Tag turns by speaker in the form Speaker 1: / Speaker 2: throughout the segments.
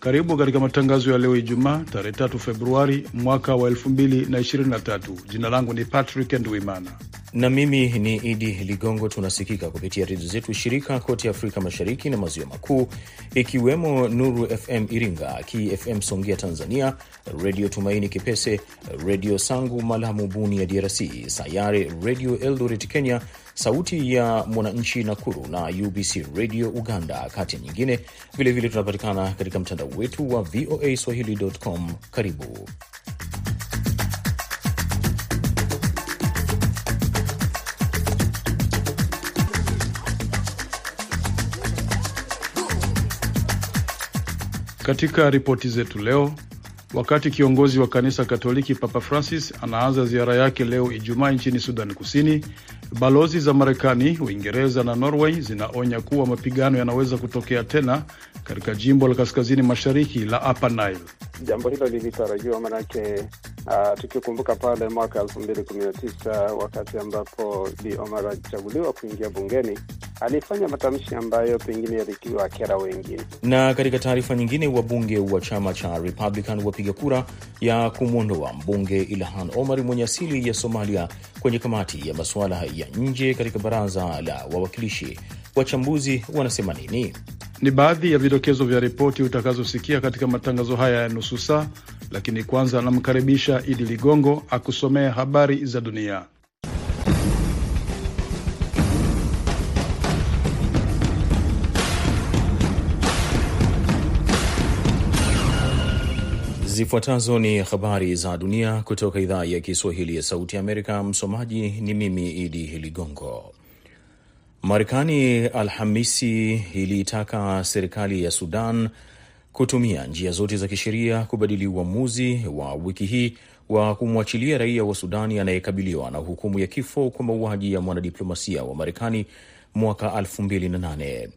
Speaker 1: Karibu katika matangazo ya leo Ijumaa, tarehe 3 Februari mwaka wa 2023. Jina langu ni Patrick Ndwimana
Speaker 2: na mimi ni Idi Ligongo. Tunasikika kupitia redio zetu shirika kote Afrika Mashariki na Maziwa Makuu, ikiwemo Nuru FM Iringa, KFM Songea Tanzania, Redio Tumaini Kipese, Redio Sangu Malamu Buni ya DRC, Sayare Redio Eldoret Kenya, Sauti ya Mwananchi Nakuru na UBC Radio Uganda, kati ya nyingine. Vilevile tunapatikana katika mtandao wetu wa VOA Swahili.com. Karibu.
Speaker 1: Katika ripoti zetu leo, wakati kiongozi wa kanisa Katoliki Papa Francis anaanza ziara yake leo Ijumaa nchini Sudan Kusini, balozi za Marekani, Uingereza na Norway zinaonya kuwa mapigano yanaweza kutokea tena katika jimbo la kaskazini mashariki la Upper Nile.
Speaker 3: Jambo hilo lilitarajiwa manake, uh, tukikumbuka pale mwaka elfu mbili kumi na tisa wakati ambapo Bi Omar alichaguliwa kuingia bungeni alifanya matamshi ambayo pengine yalikiwa kera wengine.
Speaker 2: Na katika taarifa nyingine, wabunge wa chama cha Republican wapiga kura ya kumwondoa mbunge Ilhan Omar mwenye asili ya Somalia kwenye kamati ya masuala ya nje katika baraza la wawakilishi. Wachambuzi wanasema nini?
Speaker 1: Ni baadhi ya vidokezo vya ripoti utakazosikia katika matangazo haya ya nusu saa, lakini kwanza anamkaribisha Idi Ligongo akusomea habari za dunia.
Speaker 2: Zifuatazo ni habari za dunia kutoka idhaa ya Kiswahili ya Sauti ya Amerika. Msomaji ni mimi Idi Ligongo. Marekani Alhamisi iliitaka serikali ya Sudan kutumia njia zote za kisheria kubadili uamuzi wa wiki hii wa kumwachilia raia wa Sudani anayekabiliwa na hukumu ya kifo kwa mauaji ya mwanadiplomasia wa Marekani mwaka 2008.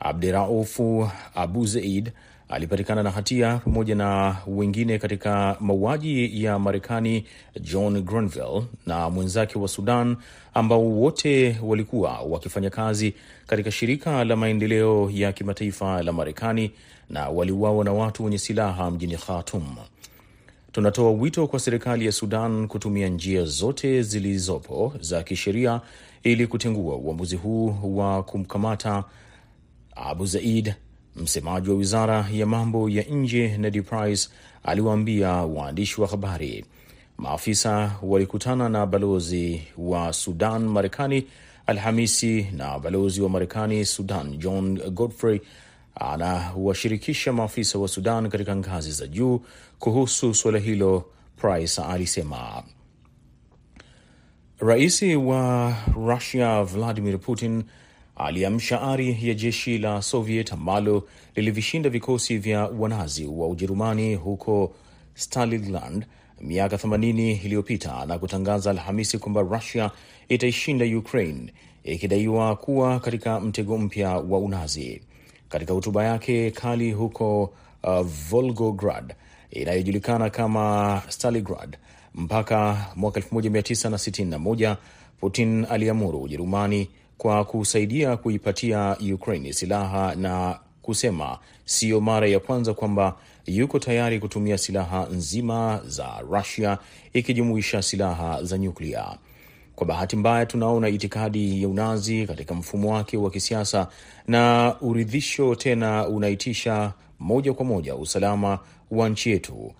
Speaker 2: Abdiraufu Abu Zeid alipatikana na hatia pamoja na wengine katika mauaji ya Marekani John Grenfell na mwenzake wa Sudan ambao wote walikuwa wakifanya kazi katika shirika la maendeleo ya kimataifa la Marekani na waliuawa na watu wenye silaha mjini Khartoum. Tunatoa wito kwa serikali ya Sudan kutumia njia zote zilizopo za kisheria ili kutengua uamuzi huu wa kumkamata Abu Zaid. Msemaji wa wizara ya mambo ya nje Ned Price aliwaambia waandishi wa habari. Maafisa walikutana na balozi wa Sudan Marekani Alhamisi na balozi wa Marekani Sudan John Godfrey anawashirikisha maafisa wa Sudan katika ngazi za juu kuhusu suala hilo, Price alisema. Rais wa Rusia Vladimir Putin aliamsha ari ya jeshi la Soviet ambalo lilivishinda vikosi vya wanazi wa Ujerumani huko Stalingrad miaka 80 iliyopita na kutangaza Alhamisi kwamba Russia itaishinda Ukraine, ikidaiwa kuwa katika mtego mpya wa unazi. Katika hotuba yake kali huko uh, Volgograd inayojulikana kama Stalingrad mpaka mwaka 1961 Putin aliamuru Ujerumani kwa kusaidia kuipatia Ukraine silaha na kusema siyo mara ya kwanza kwamba yuko tayari kutumia silaha nzima za Russia ikijumuisha silaha za nyuklia. Kwa bahati mbaya, tunaona itikadi ya unazi katika mfumo wake wa kisiasa na uridhisho tena unaitisha moja kwa moja usalama wa nchi yetu,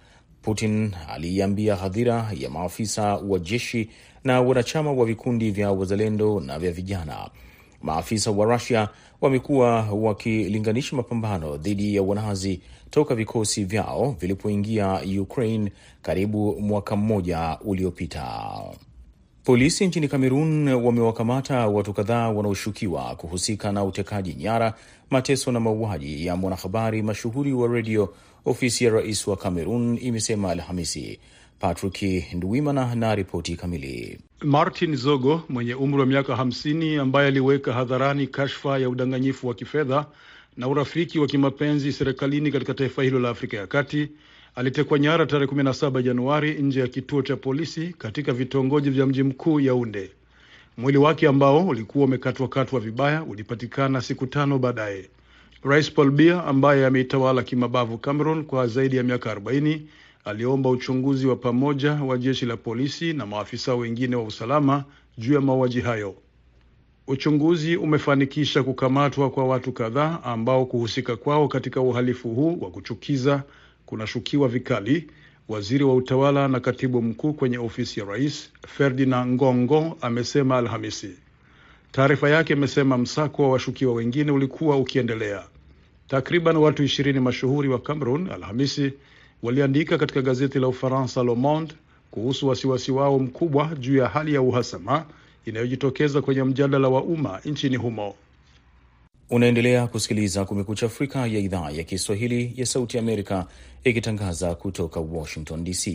Speaker 2: Putin aliiambia hadhira ya maafisa wa jeshi na wanachama wa vikundi vya wazalendo na vya vijana. Maafisa wa Rusia wamekuwa wakilinganisha mapambano dhidi ya wanazi toka vikosi vyao vilipoingia Ukraine karibu mwaka mmoja uliopita. Polisi nchini Kamerun wamewakamata watu kadhaa wanaoshukiwa kuhusika na utekaji nyara, mateso na mauaji ya mwanahabari mashuhuri wa redio, ofisi ya rais wa Kamerun imesema Alhamisi. Patrick Ndwimana na ripoti kamili.
Speaker 1: Martin Zogo mwenye umri wa miaka 50 ambaye aliweka hadharani kashfa ya udanganyifu wa kifedha na urafiki wa kimapenzi serikalini katika taifa hilo la Afrika ya Kati alitekwa nyara tarehe 17 Januari nje ya kituo cha polisi katika vitongoji vya mji mkuu Yaunde. Mwili wake ambao ulikuwa umekatwakatwa vibaya ulipatikana siku tano baadaye. Rais Paul Biya ambaye ameitawala kimabavu Cameroon kwa zaidi ya miaka 40 aliomba uchunguzi wa pamoja wa jeshi la polisi na maafisa wengine wa usalama juu ya mauaji hayo. Uchunguzi umefanikisha kukamatwa kwa watu kadhaa ambao kuhusika kwao katika uhalifu huu wa kuchukiza kunashukiwa vikali. Waziri wa utawala na katibu mkuu kwenye ofisi ya rais Ferdinand Ngongo amesema Alhamisi. Taarifa yake imesema msako wa washukiwa wengine ulikuwa ukiendelea. Takriban watu ishirini mashuhuri wa Cameroon Alhamisi waliandika katika gazeti la Ufaransa Le Monde kuhusu wasiwasi wao mkubwa juu ya hali ya uhasama inayojitokeza kwenye mjadala wa umma nchini humo.
Speaker 2: Unaendelea kusikiliza Kumekucha Afrika ya idhaa ya Kiswahili ya Sauti Amerika ikitangaza kutoka Washington DC.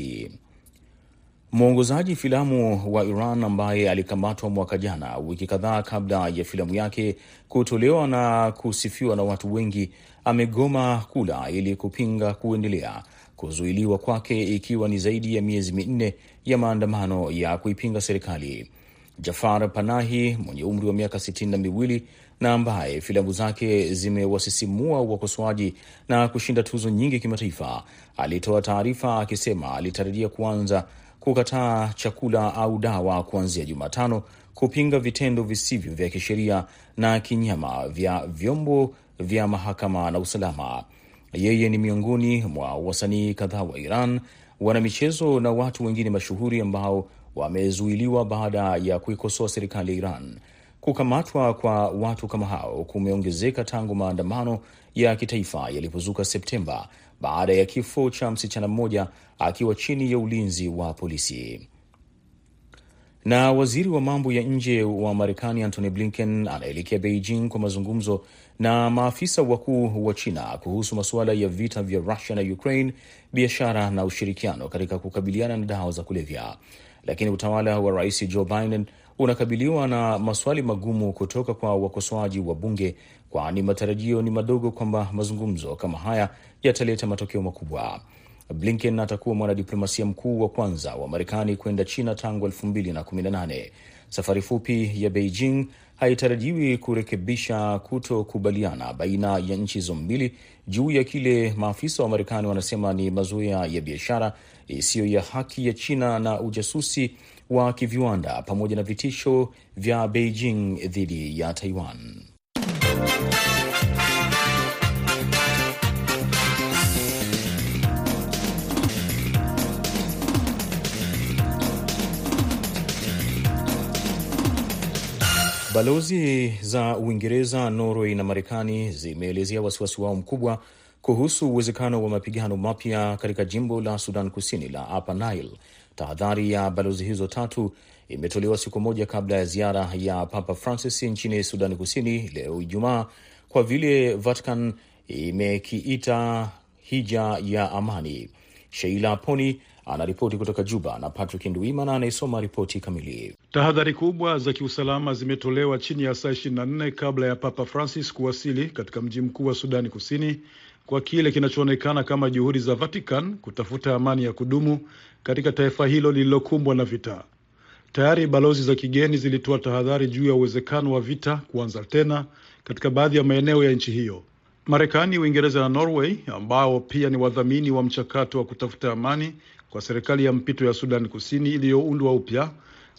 Speaker 2: Mwongozaji filamu wa Iran ambaye alikamatwa mwaka jana, wiki kadhaa kabla ya filamu yake kutolewa na kusifiwa na watu wengi, amegoma kula ili kupinga kuendelea kuzuiliwa kwake, ikiwa ni zaidi ya miezi minne ya maandamano ya kuipinga serikali. Jafar Panahi mwenye umri wa miaka sitini na miwili na ambaye filamu zake zimewasisimua wakosoaji na kushinda tuzo nyingi kimataifa, alitoa taarifa akisema alitarajia kuanza kukataa chakula au dawa kuanzia Jumatano, kupinga vitendo visivyo vya kisheria na kinyama vya vyombo vya mahakama na usalama. Yeye ni miongoni mwa wasanii kadhaa wa Iran, wanamichezo na watu wengine mashuhuri ambao wamezuiliwa baada ya kuikosoa serikali ya Iran. Kukamatwa kwa watu kama hao kumeongezeka tangu maandamano ya kitaifa yalipozuka Septemba baada ya kifo cha msichana mmoja akiwa chini ya ulinzi wa polisi. Na waziri wa mambo ya nje wa Marekani Antony Blinken anaelekea Beijing kwa mazungumzo na maafisa wakuu wa China kuhusu masuala ya vita vya Rusia na Ukraine, biashara na ushirikiano katika kukabiliana na dawa za kulevya. Lakini utawala wa rais Joe Biden unakabiliwa na maswali magumu kutoka kwa wakosoaji wa bunge, kwani matarajio ni madogo kwamba mazungumzo kama haya yataleta matokeo makubwa. Blinken atakuwa mwanadiplomasia mkuu wa kwanza wa Marekani kwenda China tangu elfu mbili na kumi na nane. Safari fupi ya Beijing haitarajiwi kurekebisha kutokubaliana baina ya nchi hizo mbili juu ya kile maafisa wa Marekani wanasema ni mazoea ya biashara isiyo ya haki ya China na ujasusi wa kiviwanda pamoja na vitisho vya Beijing dhidi ya Taiwan. Balozi za Uingereza, Norway na Marekani zimeelezea wasiwasi wao mkubwa kuhusu uwezekano wa mapigano mapya katika jimbo la Sudan Kusini la Upper Nile. Tahadhari ya balozi hizo tatu imetolewa siku moja kabla ya ziara ya Papa Francis nchini Sudani Kusini leo Ijumaa, kwa vile Vatican imekiita hija ya amani. Sheila Poni anaripoti kutoka Juba na Patrick Nduimana anayesoma ripoti kamili.
Speaker 1: Tahadhari kubwa za kiusalama zimetolewa chini ya saa 24 kabla ya Papa Francis kuwasili katika mji mkuu wa Sudani Kusini kwa kile kinachoonekana kama juhudi za Vatican kutafuta amani ya kudumu katika taifa hilo lililokumbwa na vita. Tayari balozi za kigeni zilitoa tahadhari juu ya uwezekano wa vita kuanza tena katika baadhi ya maeneo ya nchi hiyo. Marekani, Uingereza na Norway ambao pia ni wadhamini wa mchakato wa kutafuta amani kwa serikali ya mpito ya Sudan Kusini iliyoundwa upya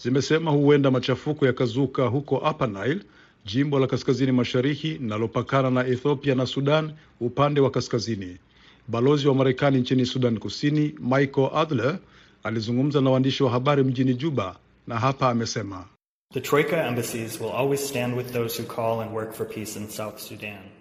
Speaker 1: zimesema huenda machafuko yakazuka huko Upper Nile, jimbo la kaskazini mashariki linalopakana na Ethiopia na Sudan upande wa kaskazini. Balozi wa Marekani nchini Sudan Kusini Michael Adler alizungumza na waandishi wa habari mjini Juba na hapa amesema
Speaker 4: The Troika embassies will always stand with those who call and work for peace in South Sudan.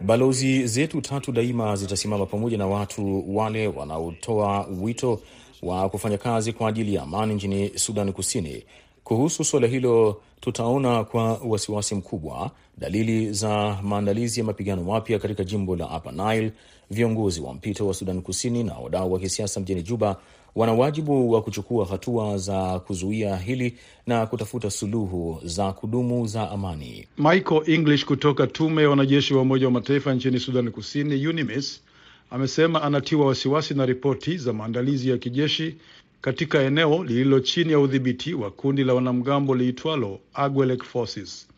Speaker 2: Balozi zetu tatu daima zitasimama pamoja na watu wale wanaotoa wito wa kufanya kazi kwa ajili ya amani nchini Sudan Kusini. Kuhusu suala hilo, tutaona kwa wasiwasi mkubwa dalili za maandalizi ya mapigano mapya katika jimbo la Upper Nile. Viongozi wa mpito wa Sudan Kusini na wadau wa kisiasa mjini Juba wana wajibu wa kuchukua hatua za kuzuia hili na kutafuta suluhu za kudumu za amani.
Speaker 1: Michael English kutoka tume ya wanajeshi wa Umoja wa Mataifa nchini Sudani Kusini, UNMISS, amesema anatiwa wasiwasi na ripoti za maandalizi ya kijeshi katika eneo lililo chini ya udhibiti wa kundi la wanamgambo liitwalo Agwelek Forces.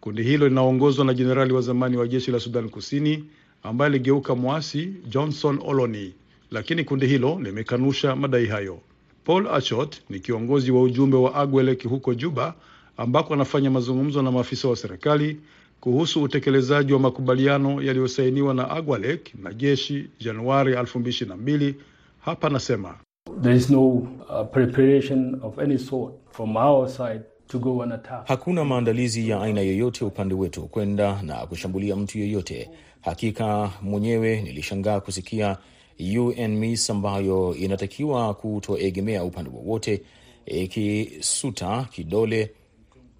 Speaker 1: Kundi hilo linaongozwa na jenerali wa zamani wa jeshi la Sudan Kusini ambaye aligeuka mwasi Johnson Oloni, lakini kundi hilo limekanusha madai hayo. Paul Achot ni kiongozi wa ujumbe wa Agwelek huko Juba, ambako anafanya mazungumzo na maafisa wa serikali kuhusu utekelezaji wa makubaliano yaliyosainiwa na Agwalek na jeshi Januari 2022. Hapa anasema
Speaker 5: There is no uh, preparation of any sort from our side to go and attack.
Speaker 2: Hakuna maandalizi ya aina yoyote upande wetu kwenda na kushambulia mtu yoyote. Hakika mwenyewe nilishangaa kusikia UNMISS ambayo inatakiwa kutoegemea upande wowote ikisuta kidole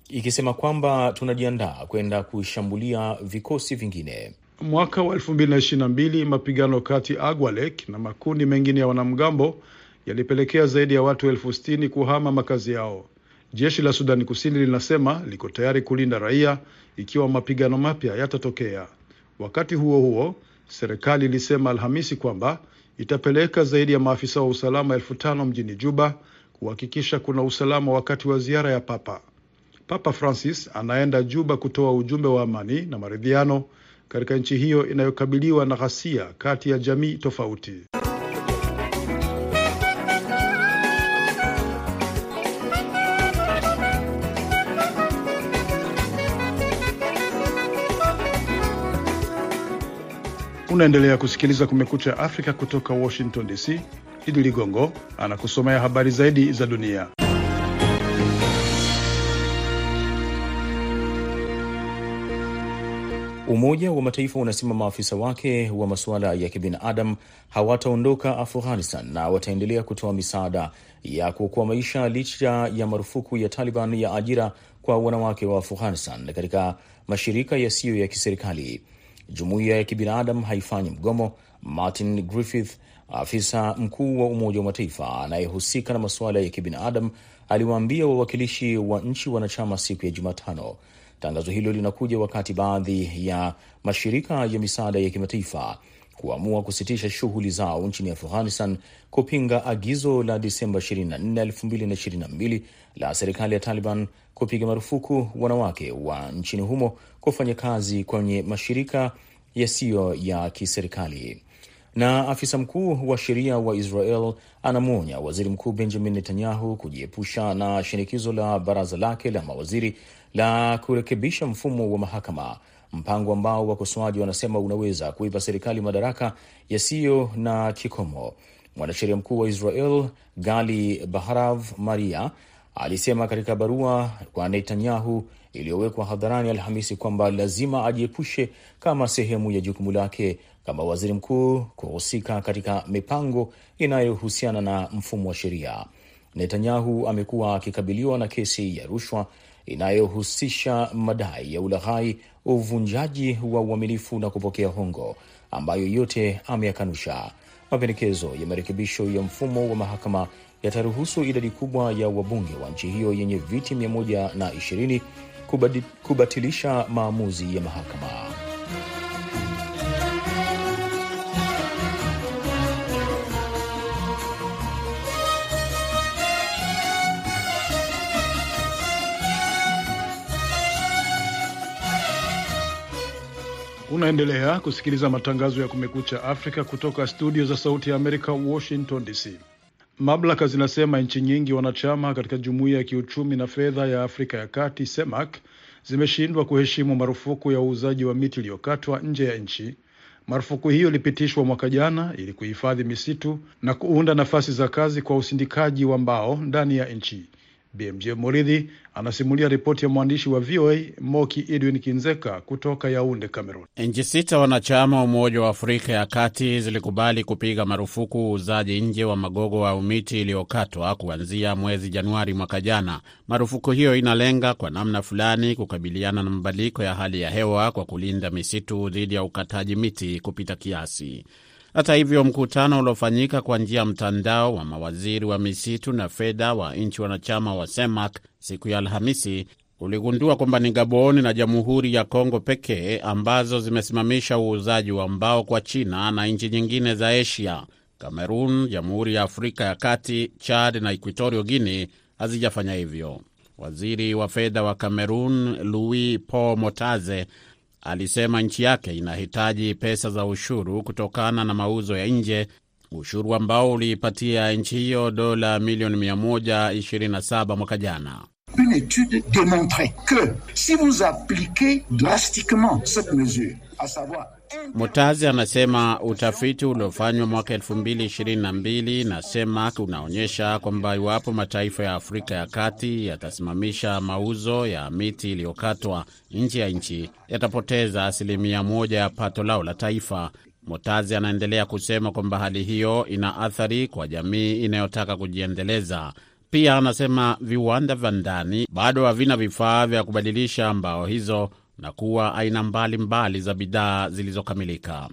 Speaker 2: ikisema kwamba tunajiandaa kwenda kushambulia vikosi vingine.
Speaker 1: Mwaka wa 2022 mapigano kati Agwalek na makundi mengine ya wanamgambo yalipelekea zaidi ya watu elfu sitini kuhama makazi yao. Jeshi la Sudani Kusini linasema liko tayari kulinda raia ikiwa mapigano mapya yatatokea. Wakati huo huo, serikali ilisema Alhamisi kwamba itapeleka zaidi ya maafisa wa usalama elfu tano mjini Juba kuhakikisha kuna usalama wakati wa ziara ya Papa. Papa Francis anaenda Juba kutoa ujumbe wa amani na maridhiano katika nchi hiyo inayokabiliwa na ghasia kati ya jamii tofauti. Unaendelea kusikiliza Kumekucha Afrika kutoka Washington DC. Idi Ligongo anakusomea habari zaidi za dunia.
Speaker 2: Umoja wa Mataifa unasema maafisa wake wa masuala ya kibinadamu hawataondoka Afghanistan na wataendelea kutoa misaada ya kuokoa maisha licha ya marufuku ya Taliban ya ajira kwa wanawake wa Afghanistan katika mashirika yasiyo ya kiserikali. Jumuiya ya kibinadamu haifanyi mgomo. Martin Griffith, afisa mkuu wa Umoja wa Mataifa anayehusika na masuala ya kibinadamu, aliwaambia wawakilishi wa nchi wanachama siku ya Jumatano. Tangazo hilo linakuja wakati baadhi ya mashirika ya misaada ya kimataifa kuamua kusitisha shughuli zao nchini Afghanistan kupinga agizo la Disemba 24, 2022 la serikali ya Taliban kupiga marufuku wanawake wa nchini humo kufanya kazi kwenye mashirika yasiyo ya kiserikali. Na afisa mkuu wa sheria wa Israel anamwonya waziri mkuu Benjamin Netanyahu kujiepusha na shinikizo la baraza lake la mawaziri la kurekebisha mfumo wa mahakama, mpango ambao wakosoaji wanasema unaweza kuipa serikali madaraka yasiyo na kikomo. Mwanasheria mkuu wa Israel Gali Baharav Maria alisema katika barua kwa Netanyahu iliyowekwa hadharani Alhamisi kwamba lazima ajiepushe kama sehemu ya jukumu lake kama waziri mkuu kuhusika katika mipango inayohusiana na mfumo wa sheria. Netanyahu amekuwa akikabiliwa na kesi ya rushwa inayohusisha madai ya ulaghai, uvunjaji wa uaminifu na kupokea hongo, ambayo yote ameyakanusha. Mapendekezo ya marekebisho ya mfumo wa mahakama yataruhusu idadi kubwa ya wabunge wa nchi hiyo yenye viti 120 kubatilisha maamuzi ya mahakama.
Speaker 1: Unaendelea kusikiliza matangazo ya Kumekucha Afrika kutoka studio za Sauti ya Amerika, Washington DC. Mamlaka zinasema nchi nyingi wanachama katika Jumuiya ya Kiuchumi na Fedha ya Afrika ya Kati, CEMAC, zimeshindwa kuheshimu marufuku ya uuzaji wa miti iliyokatwa nje ya nchi. Marufuku hiyo ilipitishwa mwaka jana ili kuhifadhi misitu na kuunda nafasi za kazi kwa usindikaji wa mbao ndani ya nchi. BMJ Moridhi anasimulia ripoti ya mwandishi wa VOA Moki Edwin Kinzeka kutoka Yaunde, Cameroon.
Speaker 6: Nchi sita wanachama wa Umoja wa Afrika ya Kati zilikubali kupiga marufuku uuzaji nje wa magogo au miti iliyokatwa kuanzia mwezi Januari mwaka jana. Marufuku hiyo inalenga kwa namna fulani kukabiliana na mabadiliko ya hali ya hewa kwa kulinda misitu dhidi ya ukataji miti kupita kiasi. Hata hivyo, mkutano uliofanyika kwa njia ya mtandao wa mawaziri wa misitu na fedha wa nchi wanachama wa CEMAC siku ya Alhamisi uligundua kwamba ni Gaboni na Jamhuri ya Kongo pekee ambazo zimesimamisha uuzaji wa mbao kwa China na nchi nyingine za Asia. Kamerun, Jamhuri ya Afrika ya Kati, Chad na Equatorio Guinea hazijafanya hivyo. Waziri wa fedha wa Kamerun Louis Paul Motaze alisema nchi yake inahitaji pesa za ushuru kutokana na mauzo ya nje, ushuru ambao uliipatia nchi hiyo dola milioni 127 mwaka jana.
Speaker 7: Une étude démontrait si vous appliquez drastiquement cette mesure, à savoir
Speaker 6: Motazi anasema utafiti uliofanywa mwaka 2022 na CEMAC unaonyesha kwamba iwapo mataifa ya Afrika ya Kati yatasimamisha mauzo ya miti iliyokatwa nje ya nchi yatapoteza asilimia moja ya pato lao la taifa. Motazi anaendelea kusema kwamba hali hiyo ina athari kwa jamii inayotaka kujiendeleza. Pia anasema viwanda vya ndani bado havina vifaa vya kubadilisha mbao hizo na kuwa aina mbalimbali za bidhaa zilizokamilika.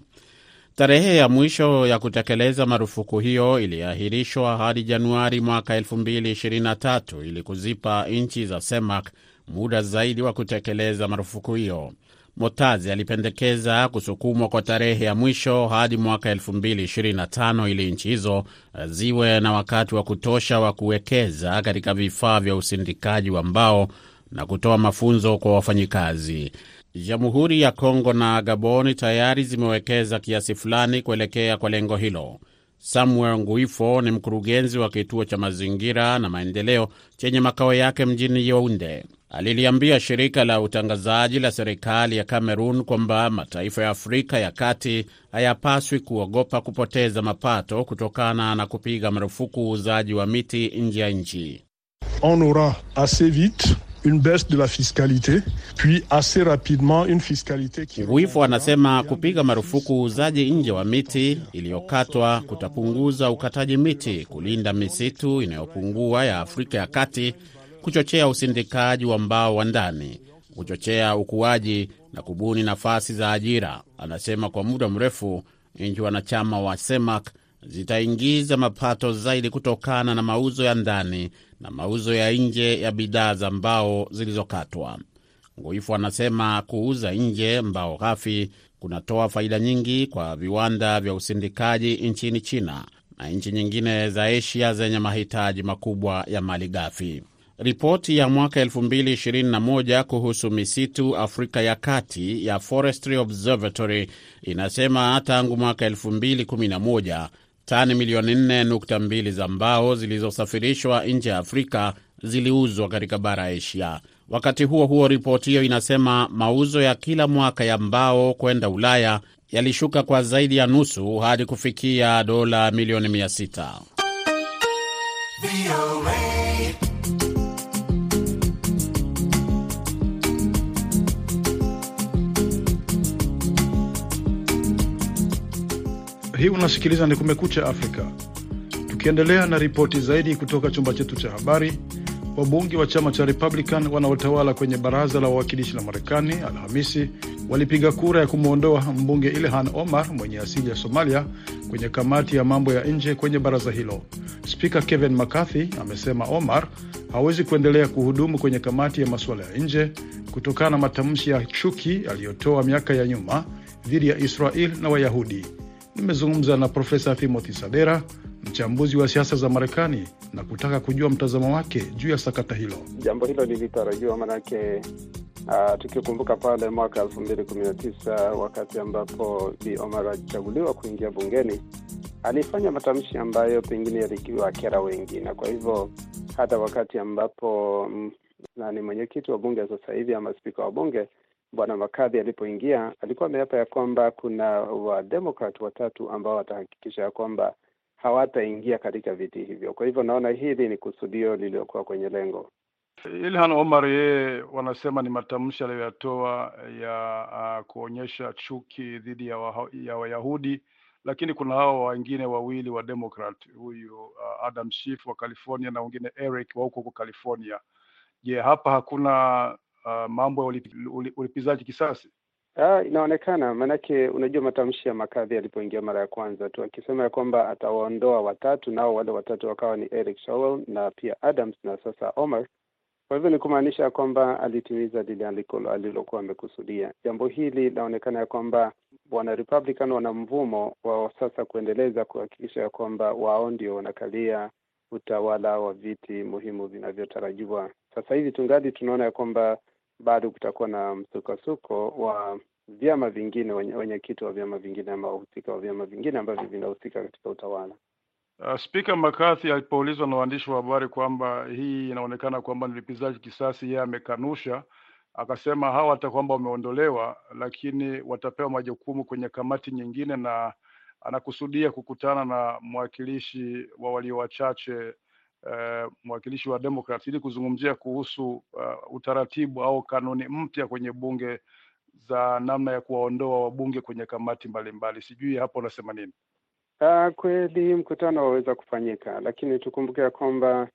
Speaker 6: Tarehe ya mwisho ya kutekeleza marufuku hiyo iliahirishwa hadi Januari mwaka 2023 ili kuzipa nchi za CEMAC muda zaidi wa kutekeleza marufuku hiyo. Motazi alipendekeza kusukumwa kwa tarehe ya mwisho hadi mwaka 2025 ili nchi hizo ziwe na wakati wa kutosha wa kuwekeza katika vifaa vya usindikaji wa mbao na kutoa mafunzo kwa wafanyikazi. Jamhuri ya Kongo na Gaboni tayari zimewekeza kiasi fulani kuelekea kwa lengo hilo. Samuel Nguifo ni mkurugenzi wa kituo cha mazingira na maendeleo chenye makao yake mjini Yaounde. Aliliambia shirika la utangazaji la serikali ya Kamerun kwamba mataifa ya Afrika ya Kati hayapaswi kuogopa kupoteza mapato kutokana na kupiga marufuku uuzaji wa miti nje ya nchi.
Speaker 8: On aura assez vite une baisse de la fiscalité puis assez rapidement une fiscalité qui
Speaker 6: Nguifo anasema kupiga marufuku uuzaji nje wa miti iliyokatwa kutapunguza ukataji miti, kulinda misitu inayopungua ya Afrika ya Kati, kuchochea usindikaji wa mbao wa ndani, kuchochea ukuaji na kubuni nafasi za ajira. Anasema kwa muda mrefu nchi wanachama wa CEMAC zitaingiza mapato zaidi kutokana na mauzo ya ndani na mauzo ya nje ya bidhaa za mbao zilizokatwa. Nguifu anasema kuuza nje mbao ghafi kunatoa faida nyingi kwa viwanda vya usindikaji nchini China na nchi nyingine za Asia zenye mahitaji makubwa ya mali ghafi. Ripoti ya mwaka 2021 kuhusu misitu Afrika ya Kati ya Forestry Observatory inasema tangu mwaka 2011 tani milioni 4.2 za mbao zilizosafirishwa nje ya Afrika ziliuzwa katika bara Asia. Wakati huo huo, ripoti hiyo inasema mauzo ya kila mwaka ya mbao kwenda Ulaya yalishuka kwa zaidi ya nusu hadi kufikia dola milioni 600.
Speaker 1: Hii unasikiliza ni Kumekucha Afrika. Tukiendelea na ripoti zaidi kutoka chumba chetu cha habari, wabunge wa chama cha Republican wanaotawala kwenye baraza la wawakilishi la Marekani Alhamisi walipiga kura ya kumwondoa mbunge Ilhan Omar mwenye asili ya Somalia kwenye kamati ya mambo ya nje kwenye baraza hilo. Spika Kevin McCarthy amesema Omar hawezi kuendelea kuhudumu kwenye kamati ya masuala ya nje kutokana na matamshi ya chuki aliyotoa miaka ya nyuma dhidi ya Israel na Wayahudi. Nimezungumza na Profesa Timothy Sadera, mchambuzi wa siasa za Marekani, na kutaka kujua mtazamo wake juu ya sakata hilo.
Speaker 3: Jambo hilo lilitarajiwa, manake uh, tukikumbuka pale mwaka elfu mbili kumi na tisa wakati ambapo Bi Omar alichaguliwa kuingia bungeni, alifanya matamshi ambayo pengine yalikiwa kera wengi, na kwa hivyo hata wakati ambapo mm, nani mwenyekiti wa bunge sasa hivi ama spika wa bunge Bwana Makadhi alipoingia alikuwa ameapa ya kwamba kuna wademokrat watatu ambao watahakikisha ya kwamba hawataingia katika viti hivyo. Kwa hivyo naona hili ni kusudio lililokuwa kwenye lengo.
Speaker 1: Ilhan Omar yeye wanasema ni matamshi aliyoyatoa ya uh, kuonyesha chuki dhidi ya, wa, ya Wayahudi, lakini kuna hao wengine wawili wa Democrat, huyu uh, Adam Schiff wa California na wengine Eric wa huko huko California. Je, hapa hakuna uh, mambo ya ulipi, ulipizaji kisasi?
Speaker 3: Ah, inaonekana maanake, unajua matamshi ya Makadhi alipoingia mara ya kwanza tu akisema ya kwamba atawaondoa watatu, nao wale watatu wakawa ni Eric Swalwell na pia Adams na sasa Omar. Kwa hivyo ni kumaanisha kwamba alitimiza lile alilokuwa amekusudia. Jambo hili linaonekana ya kwamba wana Republican wana mvumo wa sasa kuendeleza kuhakikisha ya kwamba wao ndio wanakalia utawala wa viti muhimu vinavyotarajiwa. Sasa hivi tungali tunaona ya kwamba bado kutakuwa na msukosuko wa vyama vingine, wenyekiti wa vyama vingine ama wahusika wa vyama vingine ambavyo vinahusika katika utawala.
Speaker 1: Uh, Spika McCarthy alipoulizwa na waandishi wa habari kwamba hii inaonekana kwamba ni lipizaji kisasi, yeye amekanusha, akasema hawa hata kwamba wameondolewa, lakini watapewa majukumu kwenye kamati nyingine, na anakusudia kukutana na mwakilishi wa walio wachache uh, mwakilishi wa Democrats ili kuzungumzia kuhusu uh, utaratibu au kanuni mpya kwenye bunge za namna ya kuwaondoa wabunge kwenye kamati mbalimbali. Sijui hapo unasema nini?
Speaker 3: Uh, kweli mkutano waweza kufanyika, lakini tukumbuke ya kwamba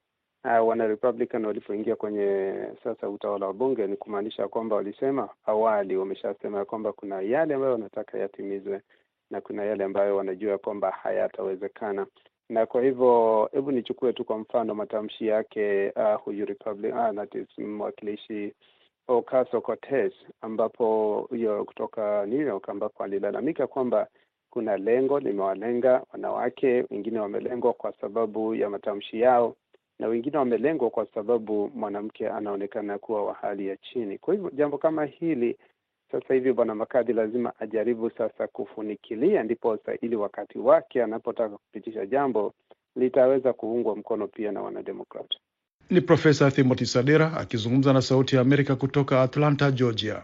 Speaker 3: uh, wana Republican walipoingia kwenye sasa utawala wa bunge ni kumaanisha kwamba walisema awali, wameshasema ya kwamba kuna yale ambayo wanataka yatimizwe na kuna yale ambayo wanajua kwamba hayatawezekana. Na kwa hivyo, hebu nichukue tu kwa mfano matamshi yake uh, huyu Republican uh, mwakilishi Ocasio Cortez, ambapo hiyo kutoka New York, ambapo alilalamika kwamba kuna lengo limewalenga wanawake, wengine wamelengwa kwa sababu ya matamshi yao, na wengine wamelengwa kwa sababu mwanamke anaonekana kuwa wa hali ya chini. Kwa hivyo jambo kama hili sasa hivi bwana Makadhi lazima ajaribu sasa kufunikilia, ndipo ili wakati wake anapotaka kupitisha jambo litaweza kuungwa mkono pia na wanademokrat.
Speaker 1: Ni Profesa Timothy Sadera akizungumza na Sauti ya Amerika kutoka Atlanta, Georgia.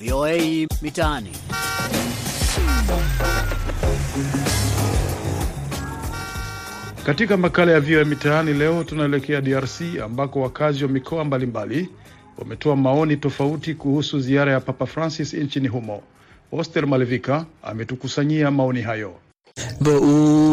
Speaker 9: VOA Mitaani.
Speaker 1: Katika makala ya VOA Mitaani leo tunaelekea DRC ambako wakazi wa mikoa mbalimbali wametoa maoni tofauti kuhusu ziara ya Papa Francis nchini humo. Oster Malevika ametukusanyia maoni hayo.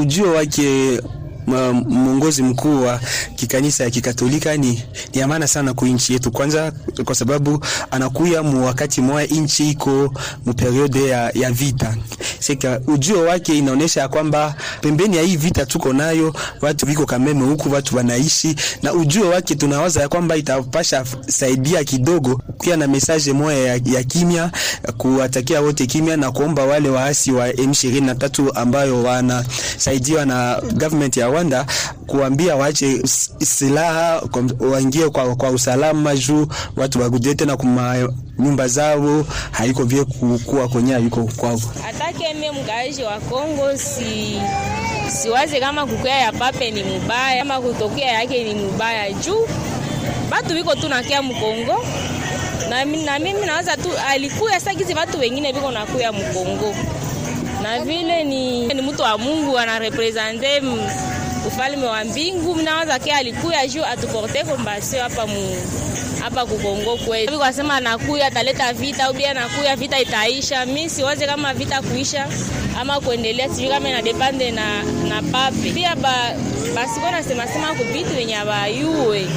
Speaker 10: Ujio wake mwongozi mkuu wa kikanisa ya Kikatolika ni ni amana sana kwa nchi yetu, kwanza kwa sababu anakuya mu wakati moya nchi iko mu periode ya, ya vita. Sika ujio wake inaonesha kwamba pembeni ya hii vita tuko nayo watu viko kameme huku watu wanaishi, na ujio wake tunawaza ya kwamba itapasha saidia kidogo, pia na message moya ya, ya kimya, kuwatakia wote kimya na kuomba wale waasi wa M23 ambayo wanasaidiwa na government ya Rwanda kuambia waache silaha waingie kwa, kwa usalama juu watu warudie tena kuma nyumba zao, haiko vye kukua kwenye yuko kwao.
Speaker 11: Atake mie mgaishi wa Kongo si siwaze kama kukuya ya pape ni mubaya ama kutokea yake ni mubaya. Juu batu viko tu nakia mkongo. Na, na mimi nawaza tu alikuya sakizi watu wengine viko nakuya mkongo. Na vile ni, ni mtu wa Mungu anarepresente ufalme wa mbingu. Mnawaza ke alikuya juu atuporte kombasio hapa mu hapa kukongo kwetu, kwa sema anakuya ataleta vita au bia anakuya vita itaisha. Mi siwaze kama vita kuisha ama kuendelea, sijui kama ina depende na na pape pia ba basi kona sema sema ku vitu wenye abayue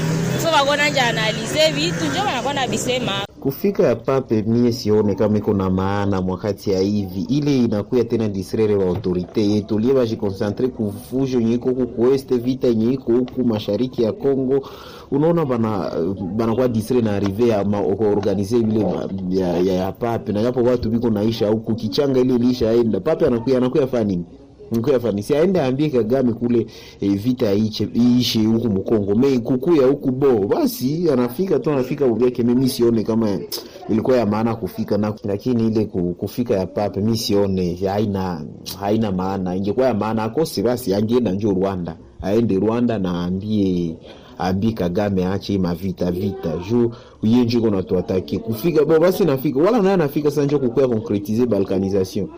Speaker 11: so bakona nja analize vitu njo banakuwa na
Speaker 12: kufika ya pape mie sione kama iko na maana mwakati ya hivi. Ile inakuya tena disrere wa autorite yetu. Lie bajikonsantre kufujo yenye iko huku kueste vita yenye iko huku mashariki ya Kongo. Unaona bana banakuwa disre na arrive ya organize vile ya, ya, ya pape. Na yapo watu biko naisha huku kichanga ile ilisha aenda pape anakuya anakuya fanya nini? si aende Kagame kule e, vita iishe iishe huku Mkongo me kukuya huku bo. Basi, anafika tu anafika uvyake. Mimi sione kama ilikuwa ya maana kufika na, lakini ile kufika ya pape mi sione. Haina haina maana. Ingekuwa ya maana akose basi angeenda njo Rwanda, aende Rwanda na aambie abi Kagame aache mavita vita. Juu uye njo natuatake kufika bo basi nafika. Wala naye anafika sasa kukuya concretiser balkanisation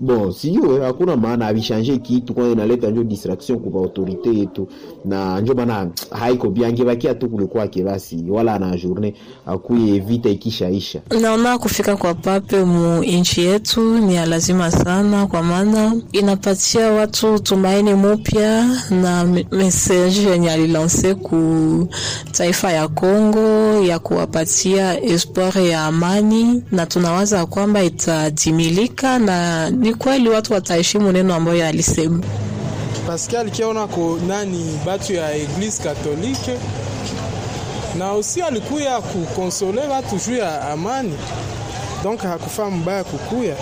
Speaker 12: bon sijue hakuna maana avishanje kitu kwanza inaleta njo distraction kwa autorite yetu. Na njo maana haiko biange bakia tu kulikwake basi wala na journée akuye vita ikishaisha
Speaker 9: Naona kufika kwa pape mu inchi yetu ni lazima sana, kwa maana inapatia watu tumaini mupya na me- message yenye alilanse ku taifa ya Kongo ya kuwapatia espoir ya amani, na tunawaza kwamba itatimilika, na ni kweli watu wataheshimu neno ambayo alisema.
Speaker 13: paske alikiona ko nani batu ya eglise katolike na usi alikuya kukonsole batu juu ya amani, donc hakufaa mbaya kukuya.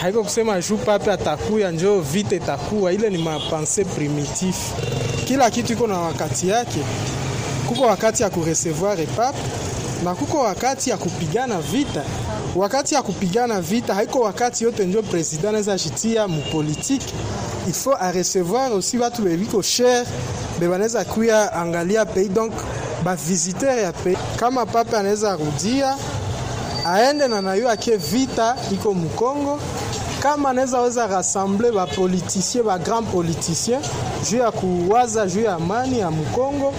Speaker 13: Haiko kusema juu pape atakuya njo vita itakuwa, ile ni mapense primitif. Kila kitu iko na wakati yake. Kuko wakati ya kuresevoir pape na kuko wakati ya kupigana vita. Wakati ya kupigana vita haiko wakati yote ndio president anaweza shitia mupolitiki il faut a recevoir aussi batu bebiko cher bebanaweza kuya angalia pays. Donc bavisiteur ya pei. Kama pape anaweza rudia aende na nayo ake vita iko Mukongo, kama anaweza weza rassemble bapolitisien ba grand politicien juu ya kuwaza juu ya amani ya Mukongo,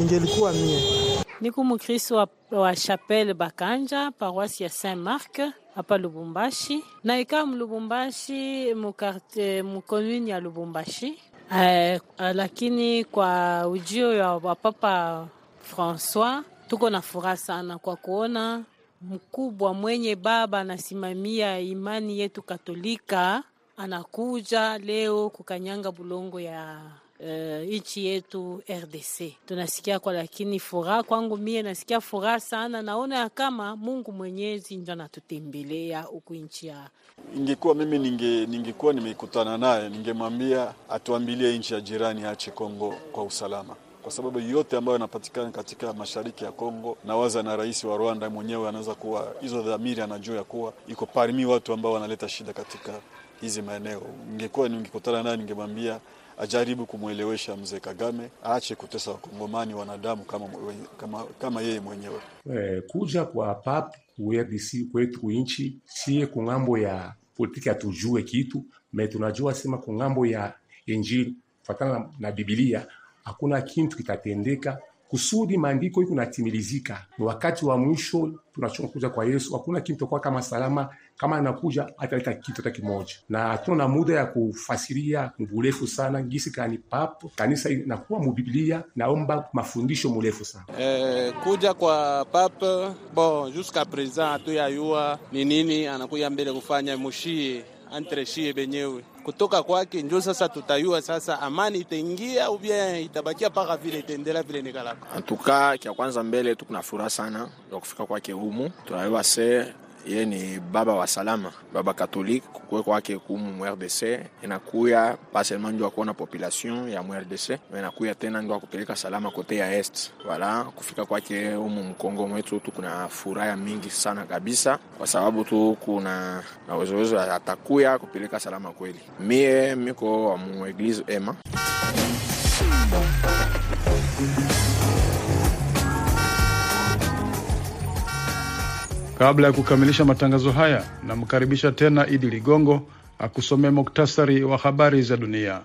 Speaker 13: ingelikuwa mie
Speaker 14: Niko mkristo wa, wa Chapelle Bakanja, paroisse ya Saint Marc hapa Lubumbashi, na ikaa mlubumbashi mukomune ya Lubumbashi. Eh, lakini kwa ujio ya wapapa Francois tuko na furaha sana kwa kuona mkubwa mwenye baba anasimamia imani yetu Katolika anakuja leo kukanyanga bulongo ya uh, nchi yetu RDC. Tunasikia kwa lakini furaha kwangu mie nasikia furaha sana, naona kama Mungu Mwenyezi ndio anatutembelea huku nchi ya
Speaker 15: Ingekuwa mimi ninge, ningekuwa nimekutana naye ningemwambia atuambilie nchi ya jirani aache Kongo kwa usalama, kwa sababu yote ambayo yanapatikana katika mashariki ya Kongo, nawaza na rais wa Rwanda mwenyewe anaweza kuwa hizo dhamiri, anajua ya kuwa iko parmi watu ambao wanaleta shida katika hizi maeneo. Ningekuwa ningekutana naye ningemwambia ajaribu kumwelewesha mzee Kagame aache kutesa wakongomani wanadamu kama, kama, kama yeye mwenyewe.
Speaker 16: Eh, kuja kwa pap urdc RDC kwetu kuinchi sie kungambo ya politiki hatujue kitu me tunajua sema kungambo ya Injili fatana na, na Bibilia hakuna kintu kitatendeka kusudi maandiko iko kunatimilizika. Ni wakati wa mwisho tunachunga kuja kwa Yesu, hakuna kitu kitakuwa kama salama. Kama anakuja ataleta kitu hata kimoja, na hatuna muda ya kufasiria mrefu sana. Gisi kani papo kanisa inakuwa mubiblia, naomba mafundisho murefu sana.
Speaker 17: Eh, kuja kwa pape bon jusqu'a présent hatuyayua ni nini anakuya mbele kufanya. Mushie entre shie benyewe kutoka kwake njo sasa tutayua sasa amani itaingia bien itabakia paka vile itaendelea vile nikalaka.
Speaker 18: Antuka kia kwanza mbele na furaha sana ya kufika kwake humu, tunaiwa se ye ni baba wa salama, baba katolike kukue kwake kumu mu RDC inakuya pas seulement ndio akuona population ya mu RDC mais inakuya tena ndio akupeleka salama kote ya est. Wala kufika kwake humu mkongo mwetu tu kuna furaha mingi sana kabisa, kwa sababu tu kuna na wezowezo atakuya kupeleka salama kweli. Mie miko wa mu eglise ema
Speaker 1: Kabla ya kukamilisha matangazo haya, namkaribisha tena Idi Ligongo akusomea muktasari wa habari za dunia.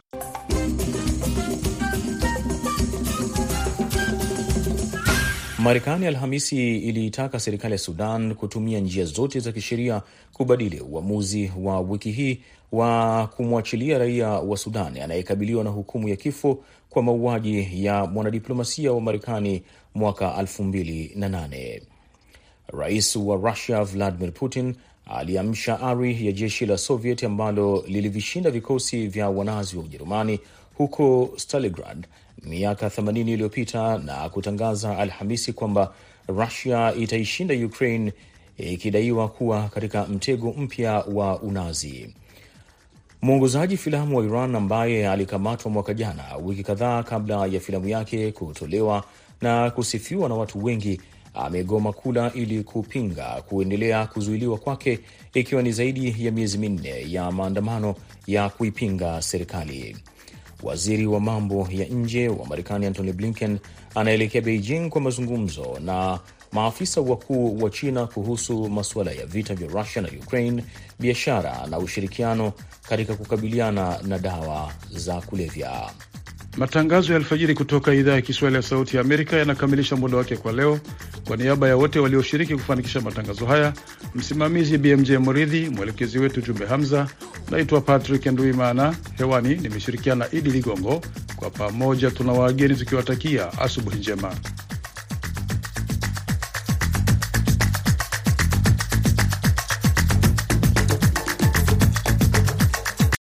Speaker 2: Marekani Alhamisi iliitaka serikali ya Sudan kutumia njia zote za kisheria kubadili uamuzi wa wiki hii wa kumwachilia raia wa Sudan anayekabiliwa na hukumu ya kifo kwa mauaji ya mwanadiplomasia wa Marekani mwaka 2008. Rais wa Russia Vladimir Putin aliamsha ari ya jeshi la Soviet ambalo lilivishinda vikosi vya wanazi wa Ujerumani huko Stalingrad miaka 80 iliyopita na kutangaza Alhamisi kwamba Rusia itaishinda Ukraine ikidaiwa kuwa katika mtego mpya wa unazi. Mwongozaji filamu wa Iran ambaye alikamatwa mwaka jana, wiki kadhaa kabla ya filamu yake kutolewa na kusifiwa na watu wengi, amegoma kula ili kupinga kuendelea kuzuiliwa kwake, ikiwa ni zaidi ya miezi minne ya maandamano ya kuipinga serikali. Waziri wa mambo ya nje wa Marekani Antony Blinken anaelekea Beijing kwa mazungumzo na maafisa wakuu wa China kuhusu masuala ya vita vya Russia na Ukraine, biashara na ushirikiano katika kukabiliana na dawa za kulevya.
Speaker 1: Matangazo ya alfajiri kutoka idhaa ya Kiswahili ya Sauti ya Amerika yanakamilisha muda wake kwa leo. Kwa niaba ya wote walioshiriki kufanikisha matangazo haya, msimamizi BMJ Moridhi, mwelekezi wetu Jumbe Hamza, naitwa Patrick Nduimana. Hewani nimeshirikiana Idi Ligongo. Kwa pamoja tuna wageni tukiwatakia asubuhi njema.